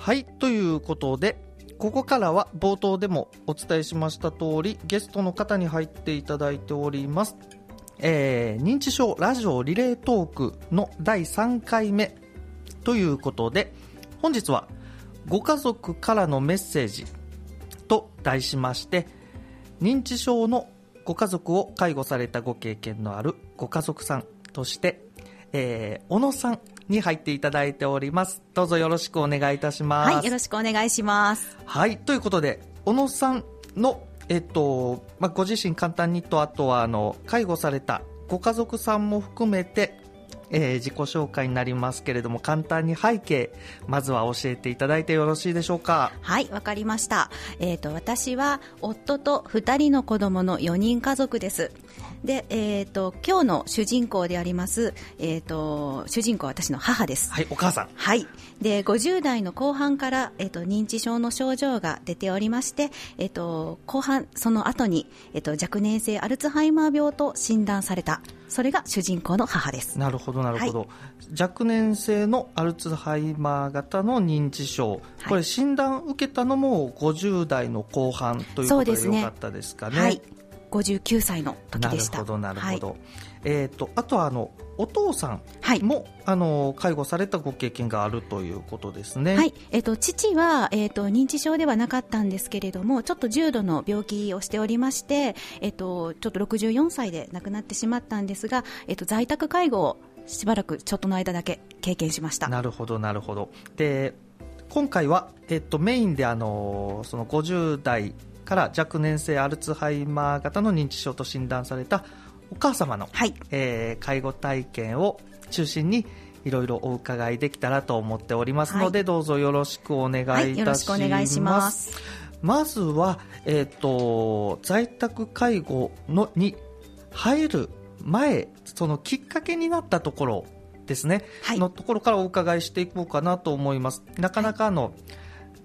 はい、ということで、ここからは冒頭でもお伝えしました通り、ゲストの方に入っていただいております。えー認知症ラジオリレートークの第3回目ということで、本日はご家族からのメッセージと題しまして、認知症のご家族を介護されたご経験のあるご家族さんとして、えー小野さんに入っていただいております。どうぞよろしくお願いいたします。はい、よろしくお願いします。はい、ということで、小野さんの、えっと、まあ、ご自身簡単にと、あとは、あの、介護されたご家族さんも含めて、えー自己紹介になりますけれども、簡単に背景、まずは教えていただいてよろしいでしょうか。はい、わかりました。えっ、と、私は夫と二人の子供の4人家族です。で、えっ、と、今日の主人公であります、えっ、と、主人公は私の母です。はい、お母さん。はい。で、50代の後半から、えっ、と、認知症の症状が出ておりまして、えっ、と、後半、その後に、えっ、と、若年性アルツハイマー病と診断された。それが主人公の母です。なるほど、なるほど、若年性のアルツハイマー型の認知症、これ、診断受けたのも50代の後半ということでよかったですかね。はい。59歳の時でした。なるほど、なるほど。はいえっ、と、あとは、あの、お父さんはいも、あの、介護されたご経験があるということですね。はい、えっ、と父はえっ、と認知症ではなかったんですけれども、ちょっと重度の病気をしておりまして、えっ、とちょっと64歳で亡くなってしまったんですが、えっ、と在宅介護をしばらくちょっとの間だけ経験しました。なるほど、なるほど。で、今回は、えっ、と、メインで、あの、その50代から若年性アルツハイマー型の認知症と診断されたお母様の、はい、えー介護体験を中心にいろいろお伺いできたらと思っておりますので、はい。どうぞよろしくお願いいたします。ます。まずは、えっ、と、在宅介護のに入る前、そのきっかけになったところですね、はい。のところからお伺いしていこうかなと思います。なかなかあの、新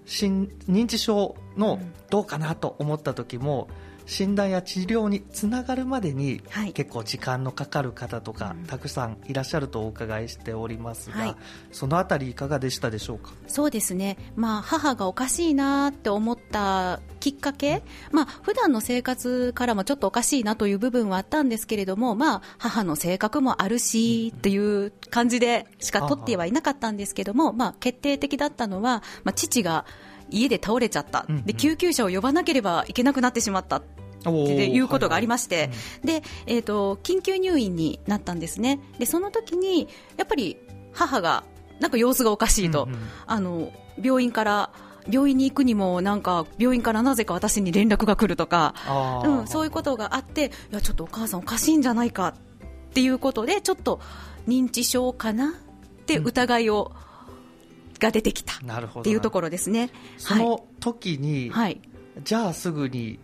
認知症のどうかなと思った時も、診断や治療につながるまでに、はい。結構時間のかかる方とか、うん。たくさんいらっしゃるとお伺いしておりますが、はい。そのあたりいかがでしたでしょうか？そうですね、まあ、母がおかしいなって思ったきっかけ、まあ普段の生活からもちょっとおかしいなという部分はあったんですけれども、まあ、母の性格もあるしっていう感じでしか取ってはいなかったんですけども、まあ、決定的だったのは、まあ、父が家で倒れちゃった、うんうん。で救急車を呼ばなければいけなくなってしまった。っていうことがありまして、で、えっ、と、緊急入院になったんですね。で、その時に、やっぱり母が、なんか様子がおかしいと、うんうん。あの、病院から、病院に行くにも、なんか、病院からなぜか私に連絡が来るとか、うん、そういうことがあって、いや、ちょっとお母さんおかしいんじゃないかっていうことで、ちょっと認知症かなって疑いを、が出てきたなるほどっていうところですね。その時に、はい。じゃあすぐに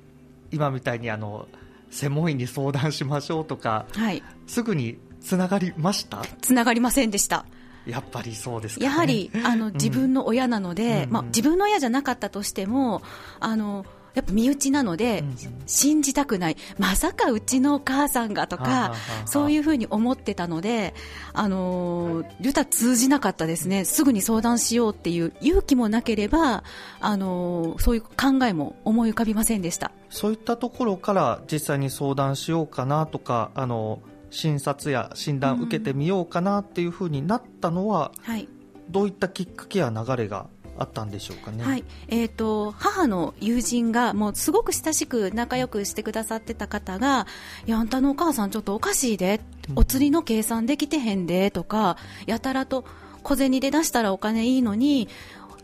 今みたいにあの専門医に相談しましょうとかはい。すぐにつながりました？つながりませんでした。やっぱりそうですか、ね、やはり、あの、自分の親なので、うんまあ、自分の親じゃなかったとしても、あの、やっぱ身内なので、うん信じたくない。まさかうちのお母さんがとかあ、そういうふうに思ってたので、あの、言ったら通じなかったですね。すぐに相談しようっていう勇気もなければ、あの、そういう考えも思い浮かびませんでした。そういったところから実際に相談しようかなとかあの診察や診断受けてみようかなっていうふうになったのは、はい。どういったきっかけや流れがあったんでしょうかね。はい、えっ、と、母の友人が、もうすごく親しく仲良くしてくださってた方が、いや、あんたのお母さんちょっとおかしいで、お釣りの計算できてへんで、とか、やたらと小銭で出したらお金いいのに、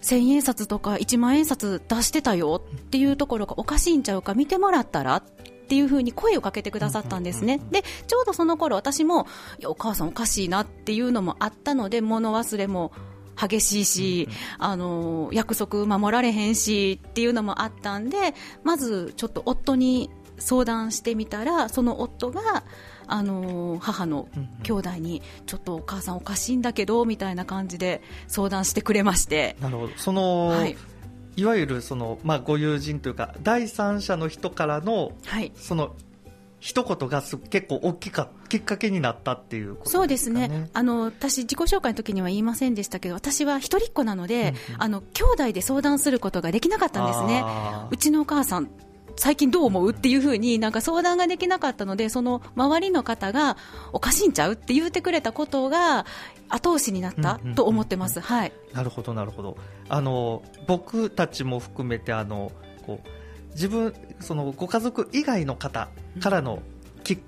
千円札とか1万円札出してたよ。っていうところがおかしいんちゃうか。見てもらったら。っていうふうに声をかけてくださったんですね。で、ちょうどその頃私も、いや、お母さんおかしいな。っていうのもあったので、物忘れも激しいし、あの、約束守られへんしっていうのもあったんで、まずちょっと夫に相談してみたら、その夫が、あの、母の兄弟に、ちょっとお母さんおかしいんだけど、みたいな感じで相談してくれまして。なるほどその、はいい、わゆるその、まあ、ご友人というか第三者の人からのはい。その一言がす結構大きかきっかけになったっていうことですか、ね、そうですね。あの私、自己紹介の時には言いませんでしたけど私は一人っ子なので、うん。うん、あの兄弟で相談することができなかったんですね。うちのお母さん最近どう思うっていうふうになんか相談ができなかったのでその周りの方がおかしいんちゃうって言ってくれたことが後押しになったと思ってます、はい、なるほどなるほど。あの僕たちも含めてあのこう自分そのご家族以外の方からのき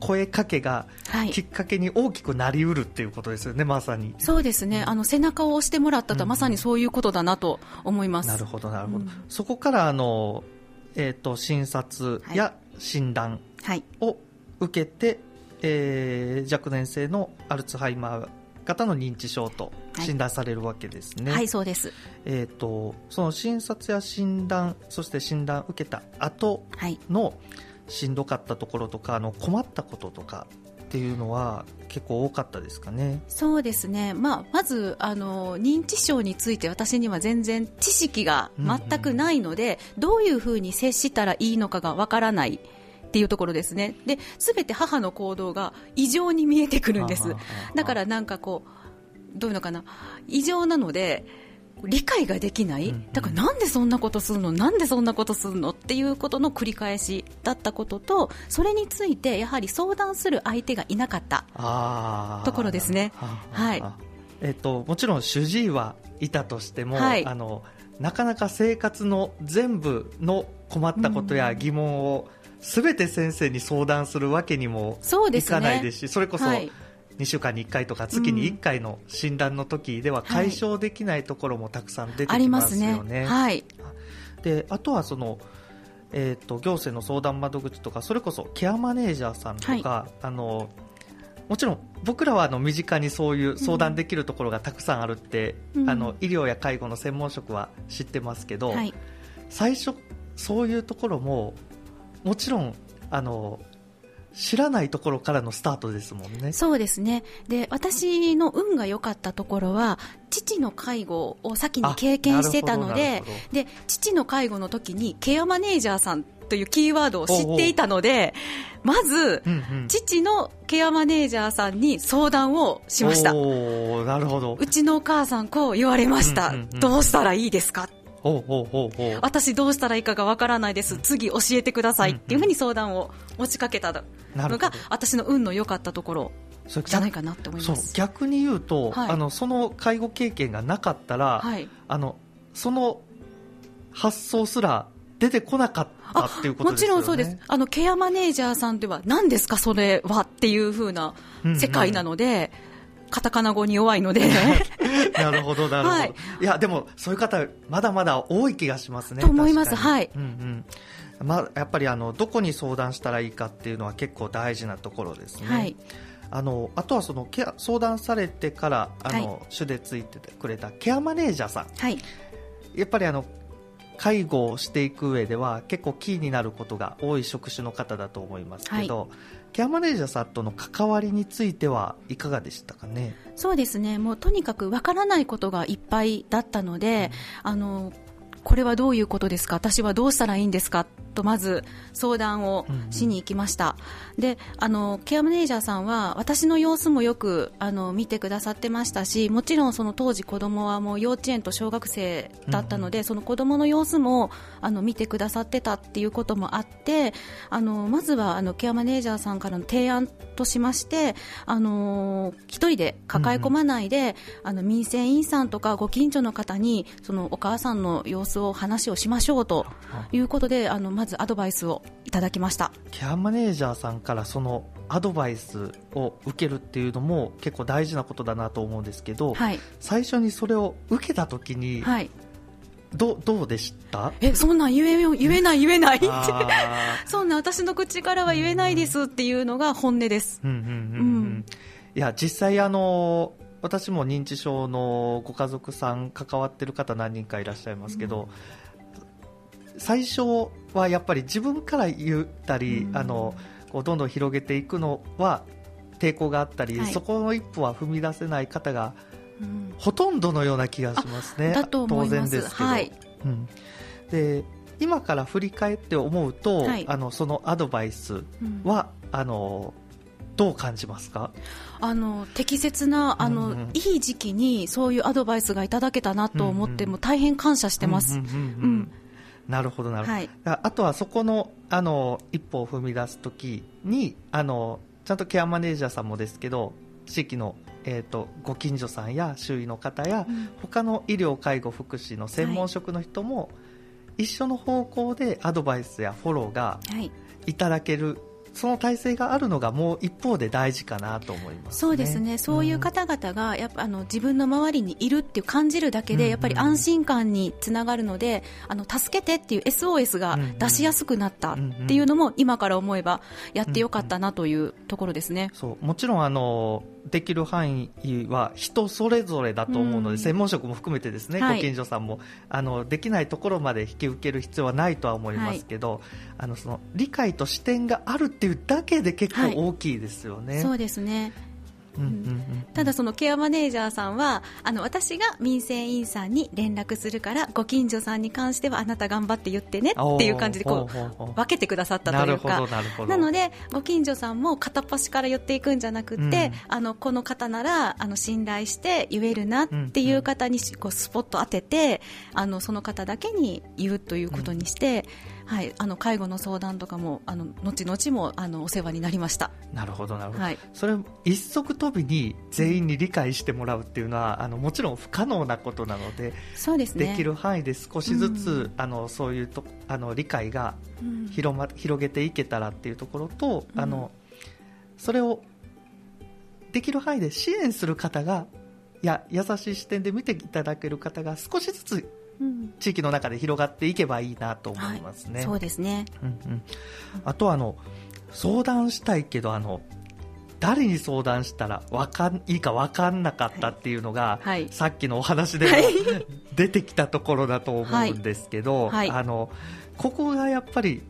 声かけがきっかけに大きくなりうるっていうことですよね、まさに。そうですね。あの背中を押してもらったとは、まさにそういうことだなと思います、なるほどなるほど、うん、そこからあの、えーと、診察や診断を受けて、はい、えー、若年性のアルツハイマー型の認知症と診断されるわけですね。はい、はい、そうです。えっ、ー、と、その診察や診断、そして診断受けた後のしんどかったところとか、あの困ったこととかっていうのは結構多かったですかね。そうですね。まあ、まず、あの、認知症について私には全然知識が全くないので、うんうん、どういうふうに接したらいいのかがわからない。っていうところですね。で、すべて母の行動が異常に見えてくるんです。だからなんかこう、どういうのかな、異常なので、理解ができない、だからなんでそんなことするの、なんでそんなことするの？っていうことの繰り返しだったことと、それについてやはり相談する相手がいなかった。ところですね。はい。えっと、もちろん主治医はいたとしても、はい、あのなかなか生活の全部の困ったことや疑問をすべて先生に相談するわけにもいかないですし、そ、ね,、れこそ、はい2週間に1回とか月に1回の診断の時では解消できないところもたくさん出てきますよね。はい、であとはそのえーと、行政の相談窓口とかそれこそケアマネージャーさんとか、はい、あのもちろん僕らはあの身近にそういう相談できるところがたくさんあるって、うん、あの医療や介護の専門職は知ってますけど、はい、最初、そういうところももちろんあの知らないところからのスタートですもんね。そうですね。で、私の運が良かったところは、父の介護を先に経験してたので、で、父の介護の時にケアマネージャーさんというキーワードを知っていたので、まず、うんうん、父のケアマネージャーさんに相談をしました。なるほど。うちのお母さんこう言われました。うんうんうん、どうしたらいいですか？私どうしたらいいかがわからないです、次教えてくださいっていうふうに相談を持ちかけたのが、私の運の良かったところじゃないかなって思います。逆に言うと、はい、あのその介護経験がなかったら、はい、あのその発想すら出てこなかったっていうことですよね。もちろんそうです。あのケアマネージャーさんでは何ですかそれはっていうふうな世界なので、うん。うんカタカナ語に弱いので。なるほど、なるほど、はい。いや、でも、そういう方、まだまだ多い気がしますね。と思います、はい。うんうん。まあ、やっぱり、あの、どこに相談したらいいかっていうのは結構大事なところですね。はい。あのあとはそのケア相談されてからあの、はい、主でついてくれたケアマネージャーさん、はい、やっぱりあの介護をしていく上では結構キーになることが多い職種の方だと思いますけど、はい、ケアマネージャーさんとの関わりについてはいかがでしたかね？そうですね。もうとにかくわからないことがいっぱいだったので、うん、あのこれはどういうことですか？私はどうしたらいいんですか？とまず相談をしに行きました、うん、であのケアマネージャーさんは私の様子もよくあの見てくださってましたしもちろんその当時子供はもう幼稚園と小学生だったので、うん、その子供の様子もあの見てくださってたっていうこともあってあのまずはあのケアマネージャーさんからの提案としましてあの一人で抱え込まないで、うん、あの民生委員さんとかご近所の方にそのお母さんの様子を話をしましょうとい。うことであのまずずアドバイスをいただきました。ケアマネージャーさんからそのアドバイスを受けるっていうのも結構大事なことだなと思うんですけど、はい、最初にそれを受けた時に、はい、どどうでした？えそんなん言え言えない言えない。って そんな私の口からは言えないですっていうのが本音です。いや実際あの私も認知症のご家族さん関わってる方何人かいらっしゃいますけど、うん。最初はやっぱり自分から言ったり、うん、あのこうどんどん広げていくのは抵抗があったり、はい、そこの一歩は踏み出せない方が、うん、ほとんどのような気がしますね。す。当然ですけど。はい、うん、で今から振り返って思うと、はい。あのそのアドバイスうん。は、あのどう感じますか？あの適切なあの、うん。うんいい時期にそういうアドバイスがいただけたなと思って、うんうん。もう大変感謝してます。なるほどなるほど、はい。ああとはそこのあの一歩を踏み出すときにあのちゃんとケアマネージャーさんもですけど地域の、えー、とご近所さんや周囲の方や、うん。他の医療介護福祉の専門職の人も、一緒の方向でアドバイスやフォローがはい。いただけるその体制があるのがもう一方で大事かなと思います、ね、そうですね、そういう方々がやっぱあの自分の周りにいるっていう感じるだけで、やっぱり安心感につながるので、あの助けてっていう SOS が出しやすくなったっていうのも、今から思えばやってよかったなというところですね。そう。もちろんあのできる範囲は人それぞれだと思うので、うん。専門職も含めてですね、はい。ご近所さんもあのできないところまで引き受ける必要はないとは思いますけど、あのその理解と視点があるっていうだけで結はい。構大きいですよね。そうですねただそのケアマネージャーさんはあの私が民生委員さんに連絡するからご近所さんに関してはあなた頑張って言ってねっていう感じでこほう分けてくださったとないうか。どなのでご近所さんも片っ端から言っていくんじゃなくって、うん。あのこの方ならあの信頼して言えるなっていう方にしこうスポット当ててあのその方だけに言うということにして、はい、あの介護の相談とかもあの後々もあのお世話になりました。なるほどなるほど、はい。それ一足飛びに全員に理解してもらうっていうのは、あのもちろん不可能なことなので、そうですね。できる範囲で少しずつ、うん。あのそういうとあの理解がうん。広,、ま、広げていけたらっていうところと、うん。あのそれをできる範囲で支援する方がいや優しい視点で見ていただける方が少しずつうん地域の中で広がっていけばいいなと思いますね。そうですね。うんうん、あとはあの相談したいけどあの誰に相談したらわかんいいか分かんなかったっていうのが、はい。さっきのお話でもはい。出てきたところだと思うんですけど、はい。あのここがやっぱり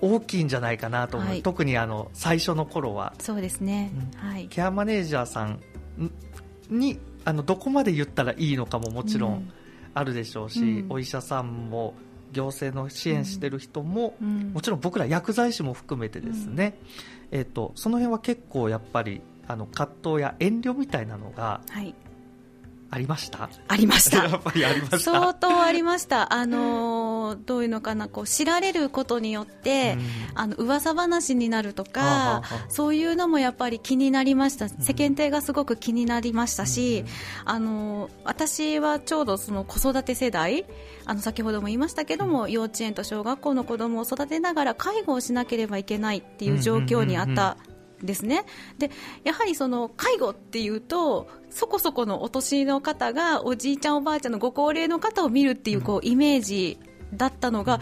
大きいんじゃないかなと思う、はい。特にあの最初の頃は。そうですね、うん。はい。ケアマネージャーさんにあのどこまで言ったらいいのかももちろんあるでしょうし、うん。お医者さんも行政の支援してる人も、うん。もちろん僕ら薬剤師も含めてですね、えっとその辺は結構やっぱりあの葛藤や遠慮みたいなのがはいありました？ありましやたっぱりありました。相当ありました、あのーどういうのかなこう知られることによって、うん。あの噂話になるとか、そういうのもやっぱり気になりました、世間体がすごく気になりましたし、あの私はちょうどその子育て世代あの先ほども言いましたけども、幼稚園と小学校の子供を育てながら介護をしなければいけないっていう状況にあった。ですね。でやはりその介護っていうとそこそこのお年の方がおじいちゃん、おばあちゃんのご高齢の方を見るっていうこうイメージだったのが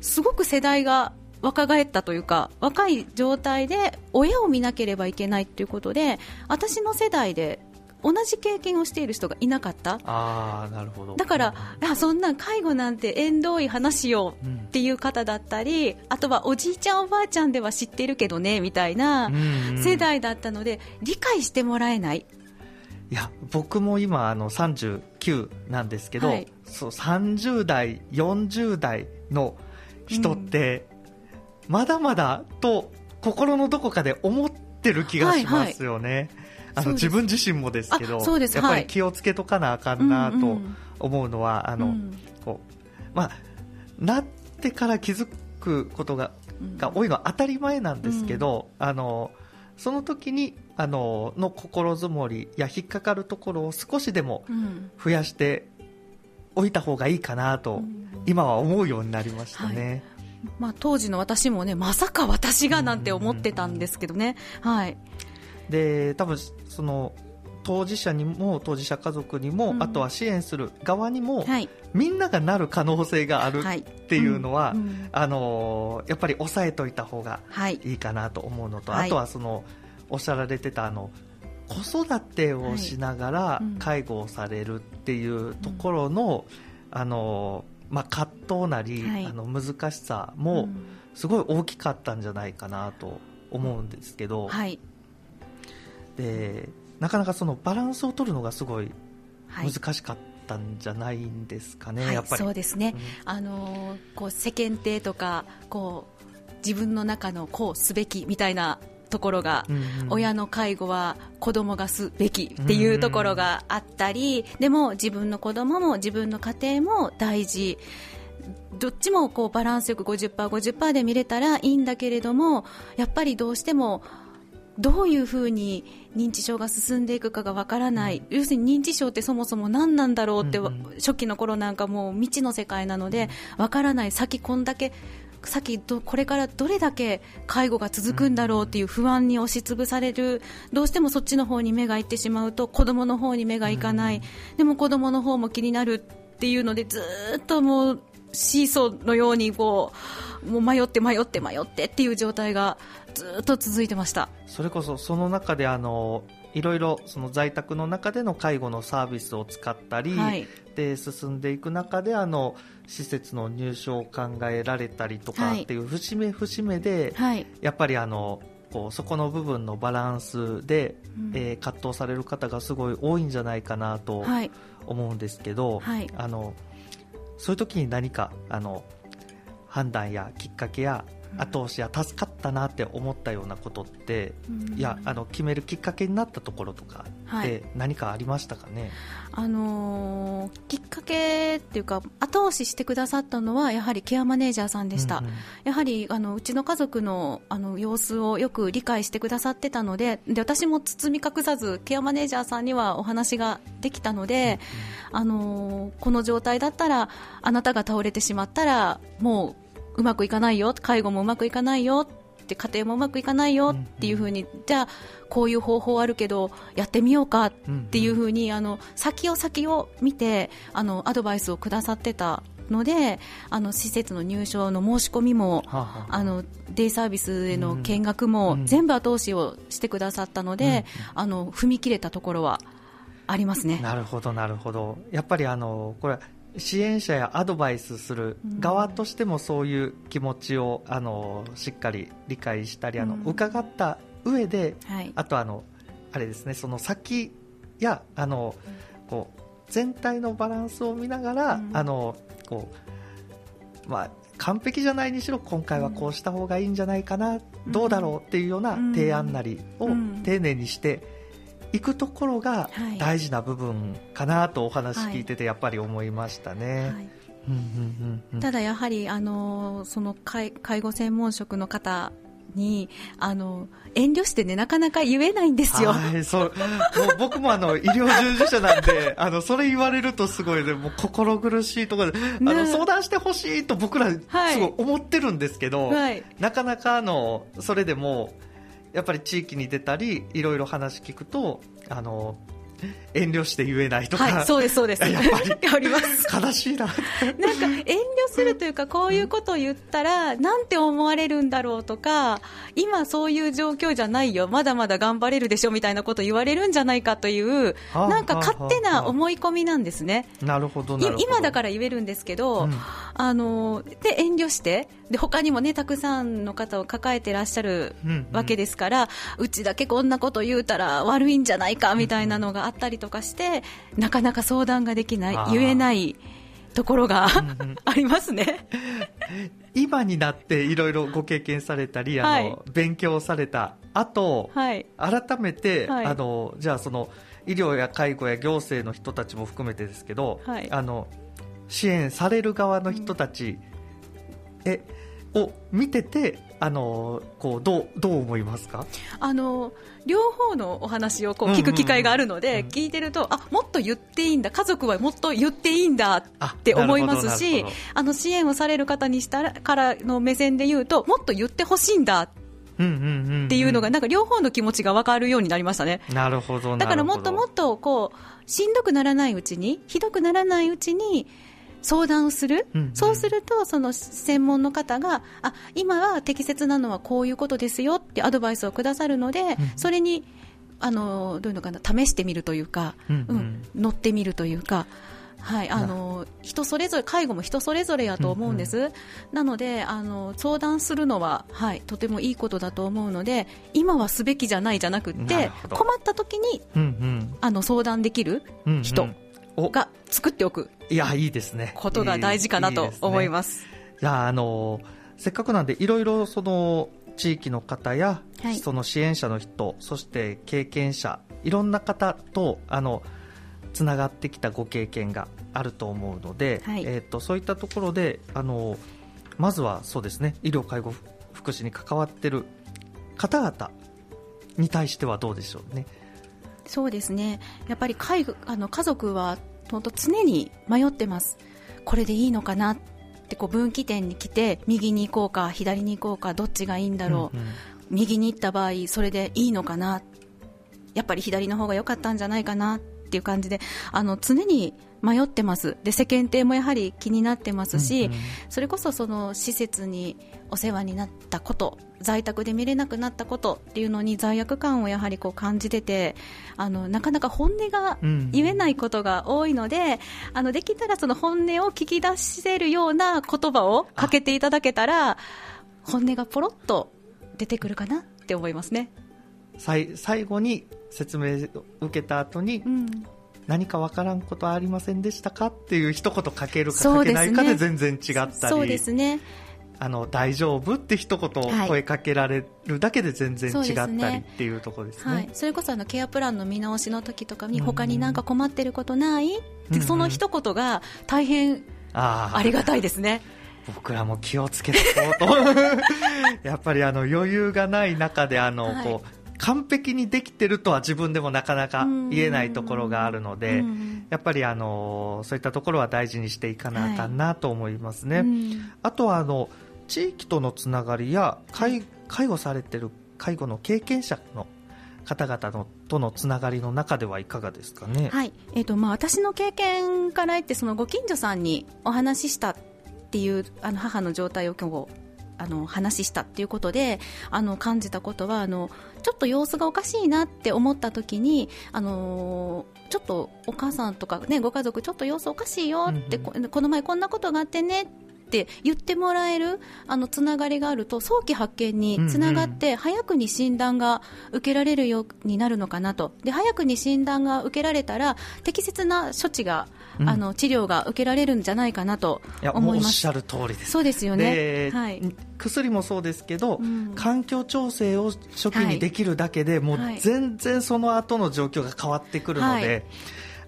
すごく世代が若返ったというか若い状態で親を見なければいけないということで私の世代で同じ経験をしている人がいなかった。ああなるほど。だからいやそんな介護なんて縁遠い話ようん。っていう方だったりあとはおじいちゃん、おばあちゃんでは知ってるけどねみたいなうん世代だったので理解してもらえない。いや僕も今あの39なんですけど、はい。そう30代40代の人って、まだまだと心のどこかで思ってる気がしますよね、あのそうです。自分自身もですけどあそうです。やっぱりはい。気をつけとかなあかんなとうんうん思うのは、あのうんこうまあ、なってから気づくことがうんが多いのは当たり前なんですけど、あのその時にあのの心づもりや引っかかるところを少しでもうん。増やしておいた方がいいかなと、うん。今は思うようになりましたね。まあ、当時の私もねまさか私がなんて思ってたんですけどね、はい、で多分その当事者にも当事者家族にも、うん。あとは支援する側にも、はい、みんながなる可能性があるはい、っていうのは、うん。うん。あのやっぱり抑えといた方がはい、いいかなと思うのと、はい。あとはそのおっしゃられてたあの子育てをしながらうん。介護をされるっていうところの,、あのまあ、葛藤なり、はい。あの難しさうもん。すごい大きかったんじゃないかなと思うんですけど、はい、でなかなかそのバランスを取るのがすごいはい、難しかっったんじゃないんですかね、はいやっぱり。そうですね、うん。あのーこう世間体とかこう自分の中のこうすべきみたいなところが、うんうん。親の介護は子供がすべきっていうところがあったり、でも自分の子供も自分の家庭も大事。どっちもこうバランスよく 50%50% 50%で見れたらいいんだけれどもやっぱりどうしてもどういうふうに認知症が進んでいくかがわからない、要するに認知症ってそもそも何なんだろうって、うんうん。初期の頃なんかもう未知の世界なのでわからない。先こんだけ先どこれからどれだけ介護が続くんだろうっていう不安に押しつぶされる。どうしてもそっちの方に目がいってしまうと子供の方に目がいかない、でも子供の方も気になるっていうのでずーっともうシーソーのようにこうもう迷って迷って迷ってっていう状態がずーっと続いてました。それこそその中であのいろいろその在宅の中での介護のサービスを使ったり、はい。で進んでいく中であの施設の入所を考えられたりとかはい。っていう節目節目で、はい。やっぱりあのこうそこの部分のバランスで、うん。えー葛藤される方がすごい多いんじゃないかなとはい。思うんですけど、はい。あのそういう時に何かあの判断やきっかけや後押しや助かったなって思ったようなことって、うん。いやあの決めるきっかけになったところとかはい。って何かありましたかね、あのーきっかけっていうか後押ししてくださったのはやはりケアマネージャーさんでした、うんうん。やはりあのうちの家族のあの様子をよく理解してくださってたのでで私も包み隠さずケアマネージャーさんにはお話ができたので、あのーこの状態だったらあなたが倒れてしまったらもううまくいかないよ介護もうまくいかないよって家庭もうまくいかないよっていうふうに、じゃあこういう方法あるけどやってみようかっていうふうにあの先を先を見てあのアドバイスをくださってたのであの施設の入所の申し込みもはあはああのデイサービスへの見学も全部後押しをしてくださったので、あの踏み切れたところはありますね。なるほどなるほどやっぱりあのこれ支援者やアドバイスする側としてもそういう気持ちをあのしっかり理解したりあの、うん。伺った上ではい、あとあのあれですねその先やあのこう全体のバランスを見ながら、うん。あのこうまあ完璧じゃないにしろ今回はこうした方がいいんじゃないかな、どうだろうっていうようなうん提案なりをうん。丁寧にしていくところがはい。大事な部分かなとお話聞いててやっぱり思いましたね。はい。ただやはりあのその介介護専門職の方にあの遠慮してねなかなか言えないんですよ。はい、そう。もう僕もあの、医療従事者なんで、あの、それ言われるとすごいね、もう心苦しいところで、あの、ね。相談してほしいと僕ら、すはいごい。思ってるんですけど、はい。なかなかあの、それでも、やっぱり地域に出たり、いろいろ話聞くと、あの、遠慮して言えないとか、はい、そうですそうです。やっぱり あります。悲しいな。なんか遠慮するというか、こういうことを言ったら、なんて思われるんだろうとか、今そういう状況じゃないよ、まだまだ頑張れるでしょみたいなこと言われるんじゃないかという、はあなんか勝手な思い込みなんですね。なるほど、いなるほど。今だから言えるんですけど、うんあので遠慮してで他にもねたくさんの方を抱えてらっしゃるうんうん。わけですから、うちだけこんなこと言うたら悪いんじゃないかみたいなのがあったりとかして、なかなか相談ができない言えないところがうんうん。ありますね。今になっていろいろご経験されたり、あの、はい。勉強された後、はい。改めて、はい。あのじゃあその医療や介護や行政の人たちも含めてですけど、はい。あの支援される側の人たち、えを見ててあのこうどうどう思いますか？あの両方のお話をこう聞く機会があるのうんで、うん。聞いてるとあもっと言っていいんだ家族はもっと言っていいんだあって思いますしあの支援をされる方にしたらからの目線で言うともっと言ってほしいんだっていうのが、なんか両方の気持ちが分かるようになりましたね。なるほどだからもっともっととこうしんどくならないうちにひどくならないうちに相談をする、うんうん。そうするとその専門の方があ今は適切なのはこういうことですよってアドバイスをくださるので、それにあのどういうのかな試してみるというか、うんうん。うん。乗ってみるというか。はい、あの人それぞれ介護も人それぞれやと思うんです、なのであの相談するのは、はい、とてもいいことだと思うので今はすべきじゃないじゃなくて困った時にうんうん。あの相談できるうんうん。人が作っておく。いやいいですね。ことが大事かなと思いますす、ね、じゃああのせっかくなんでいろいろその地域の方や、はい、その支援者の人そして経験者いろんな方とあのつながってきたご経験があると思うので、はい、えーと、そういったところであのまずはそうですね医療介護福祉に関わっている方々に対してはどうでしょうね。そうですね。やっぱり介護あの家族は本当常に迷ってます。これでいいのかなってこう分岐点に来て右に行こうか左に行こうかどっちがいいんだろう、うんうん、右に行った場合それでいいのかな。やっぱり左の方が良かったんじゃないかな。っていう感じであの常に迷ってます。で世間体もやはり気になってますし、うんうん、それこそその施設にお世話になったこと在宅で見れなくなったことっていうのに罪悪感をやはりこう感じててあのなかなか本音が言えないことが多いので、うん、あのできたらその本音を聞き出せるような言葉をかけていただけたら本音がポロッと出てくるかなって思いますね。最後に説明を受けた後に、うん、何かわからんことはありませんでしたかっていう一言かけるかかけないかで全然違ったりそうですね。あの大丈夫って一言声かけられるだけで全然違ったりっていうところですね、そ、ね。はい、それこそあのケアプランの見直しの時とかに他に何か困ってることない、ってその一言が大変ありがたいですね。僕らも気をつけていこうと。やっぱりあの余裕がない中であの、はい、こう完璧にできてるとは自分でもなかなか言えないところがあるので、やっぱりあのそういったところは大事にしていかなあかんなと思いますね。はい、あとはあの地域とのつながりや介介護されてる介護の経験者の方々のとのつながりの中ではいかがですかね？はい、えっ、ー、とまあ私の経験から言ってそのご近所さんにお話ししたっていうあの母の状態を今日あの話したっていうことであの感じたことはあのちょっと様子がおかしいなって思った時にあのちょっとお母さんとか、ね、ご家族ちょっと様子おかしいよって、うんうん、この前こんなことがあってねって言ってもらえるあのつながりがあると早期発見につながって早くに診断が受けられるようになるのかなとで早くに診断が受けられたら適切な処置があの治療が受けられるんじゃないかなと思います。おっしゃる通りです。そうですよね。はい、薬もそうですけど、うん、環境調整を初期にできるだけで、はい、もう全然その後の状況が変わってくるので。はい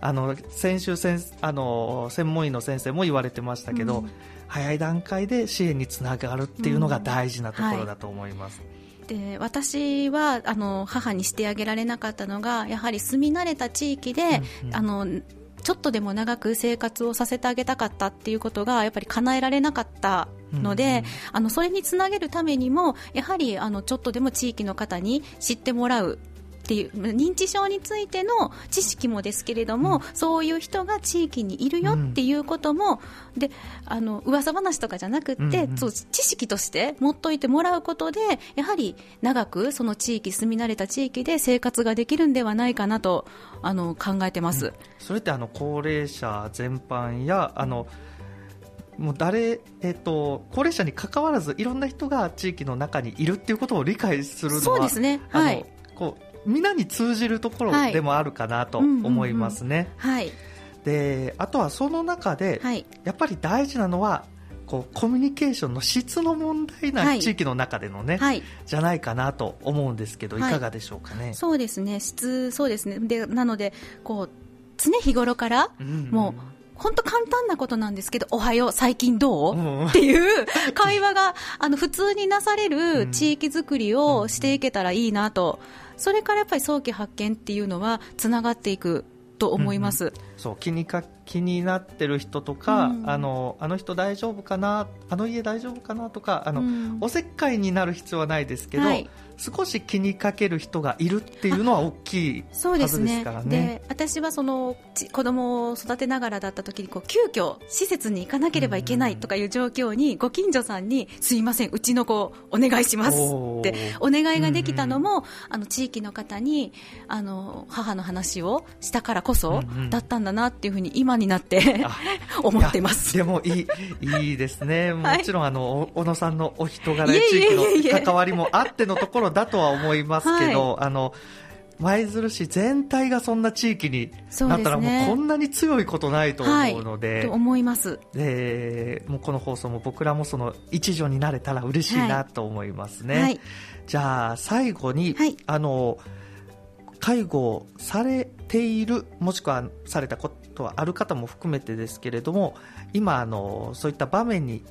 あの先週せんあの専門医の先生も言われてましたけど、うん、早い段階で支援につながるっていうのが大事なところだと思います。うんはい、で私はあの母にしてあげられなかったのがやはり住み慣れた地域で、うんうん、あのちょっとでも長く生活をさせてあげたかったっていうことがやっぱり叶えられなかったので、うんうん、あのそれにつなげるためにもやはりあのちょっとでも地域の方に知ってもらうっていう認知症についての知識もですけれども、うん、そういう人が地域にいるよっていうことも、うん、であの噂話とかじゃなくて、うんうん、そう知識として持っといてもらうことでやはり長くその地域住み慣れた地域で生活ができるんではないかなとあの考えてます、うん、それってあの高齢者全般やあのもう誰、えーと、高齢者に関わらずいろんな人が地域の中にいるっていうことを理解するのはそうですね、はい、こう皆に通じるところでもあるかなと思いますね。であとはその中で、はい、やっぱり大事なのはこうコミュニケーションの質の問題な地域の中でのね、はい、じゃないかなと思うんですけど、い、かがでしょうかね？そうですね。質そうですね。でなのでこう常日頃から、もう本当簡単なことなんですけど、おはよう、最近どう、うん、っていう 会話があの普通になされる地域づくりをしていけたらいいなと。それからやっぱり早期発見っていうのはつながっていくと思います、うんうん、そう気にか気になってる人とか、うん、あのあの人大丈夫かなあの家大丈夫かなとかあの、うん、おせっかいになる必要はないですけど、はい、少し気にかける人がいるっていうのは大きいはずですからね。で私はその子供を育てながらだった時にこう急遽施設に行かなければいけないとかいう状況にご近所さんにすいません。うちの子お願いします。ってお願いができたのも、あの地域の方にあの母の話をしたからこそだったんだなっていうふうに今になって 思ってます。でもいいいいですね。もちろんあの小野さんのお人柄地域の関わりもあってのところだとは思いますけど、はい、あの舞鶴市全体がそんな地域になったら、もうこんなに強いことないと思うので、はい、と思います。でもうこの放送も僕らもその一助になれたら嬉しいなと思いますね、はい、じゃあ最後に、はい、あの介護されているもしくはされたことはある方も含めてですけれども今あのそういった場面に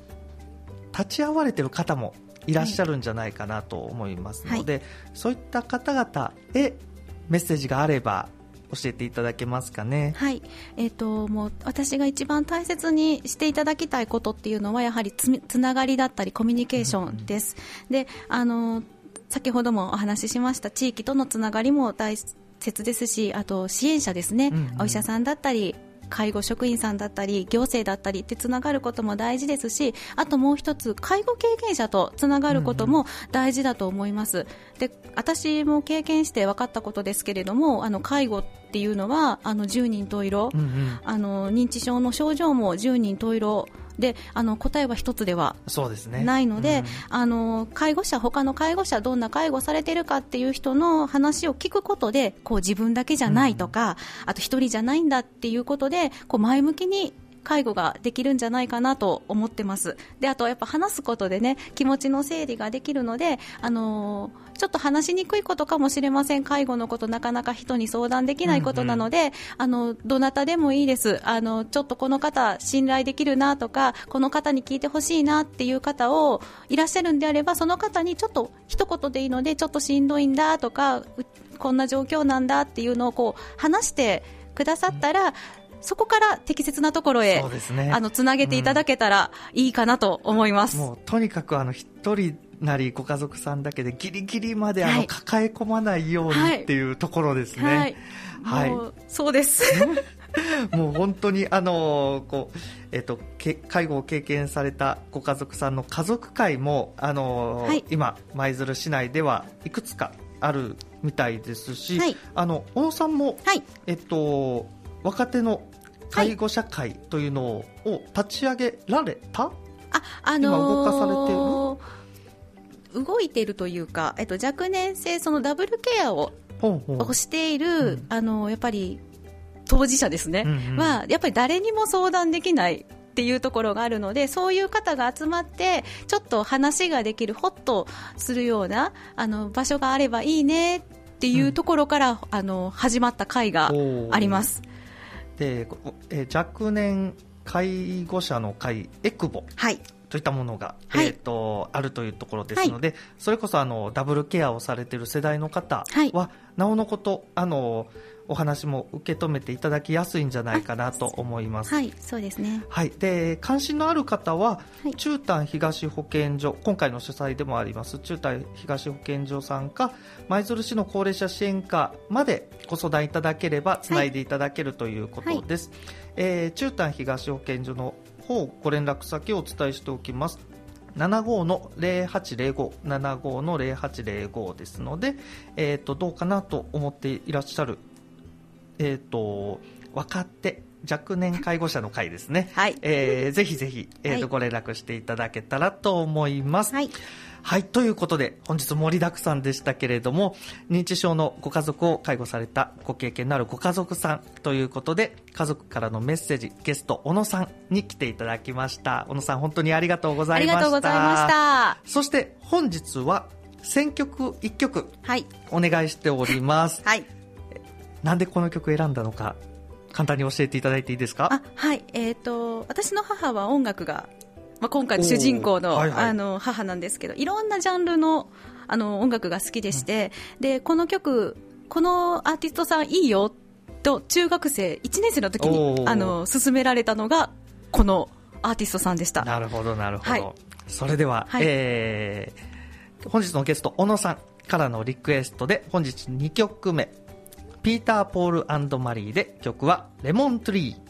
立ち会われている方もいらっしゃるんじゃないかなと思いますので、はい、そういった方々へメッセージがあれば教えていただけますかね。はい、えっ、ー、ともう私が一番大切にしていただきたいことっていうのはやはりつつながりだったりコミュニケーションです。うん、で、あの先ほどもお話ししました地域とのつながりも大切ですし、あと支援者ですね、うんうん、お医者さんだったり介護職員さんだったり行政だったりってつながることも大事ですしあともう一つ介護経験者とつながることも大事だと思います、で私も経験して分かったことですけれどもあの介護っていうのはあの10人十色、うんうん、あの認知症の症状も10人十色であの答えは一つではないので、ねうん、あの介護者、他の介護者どんな介護されてるかっていう人の話を聞くことでこう自分だけじゃないとか、うん、あと一人じゃないんだっていうことでこう前向きに介護ができるんじゃないかなと思ってます。で、あとやっぱ話すことでね、気持ちの整理ができるので、あのー、ちょっと話しにくいことかもしれません。介護のことなかなか人に相談できないことなので、うんうん、あの、どなたでもいいです。あの、ちょっとこの方信頼できるなとか、この方に聞いてほしいなっていう方をいらっしゃるんであれば、その方にちょっと一言でいいので、ちょっとしんどいんだとか、こんな状況なんだっていうのをこう話してくださったら、そこから適切なところへ、ね、あのつなげていただけたらいいかなと思います。うん、もうとにかくあの一人なりご家族さんだけでギリギリまであの抱え込まないようにっていうところですね。はい、はい、そうです。もう本当にあのこうえっ、と介護を経験されたご家族さんの家族会もあの、はい、今舞鶴市内ではいくつかあるみたいですし、はい、あの小野さんも、はい、えっと若手の介護社会というのを立ち上げられた、ああのー、今動かされている？動いているというか、えっと、若年性そのダブルケアををしている、うん、あのやっぱり当事者ですね、うんうん、はやっぱり誰にも相談できないっていうところがあるのでそういう方が集まってちょっと話ができるほっとするようなあの場所があればいいねっていうところから、うん、あの始まった会があります。で、えー、若年介護者の会エクボ、はい、といったものが、はい、えーと、あるというところですので、はい、それこそあのダブルケアをされている世代の方は、はい、なおのことあのお話も受け止めていただきやすいんじゃないかなと思います。はい、そうですね。はい、で関心のある方は、はい、中丹東保健所今回の主催でもあります中丹東保健所さんか舞鶴市の高齢者支援課までご相談いただければつないでいただけるということです。はい、えー、中丹東保健所の方ご連絡先をお伝えしておきます。75の0805、75の0805ですので、えーとどうかなと思っていらっしゃるえっ、ー、と、若手、若年介護者の会ですね。はい。えー、ぜひぜひ、えーと、ご連絡していただけたらと思います。はい。はい。ということで、本日盛りだくさんでしたけれども、認知症のご家族を介護されたご経験のあるご家族さんということで、家族からのメッセージ、ゲスト、小野さんに来ていただきました。小野さん、本当にありがとうございました。ありがとうございました。そして、本日は、選曲1曲、はい。お願いしております。はい。なんでこの曲選んだのか簡単に教えていただいていいですか？あはい。えーと、私の母は音楽が、まあ、今回の主人公のはいはい、あの母なんですけどいろんなジャンルのあの音楽が好きでして、うん、でこの曲このアーティストさんいいよと中学生1年生の時にあの勧められたのがこのアーティストさんでした。なるほどなるほど、はい、それでは、はい、えー、本日のゲスト小野さんからのリクエストで本日2曲目ピーター・ポールマリーで曲はレモントリー。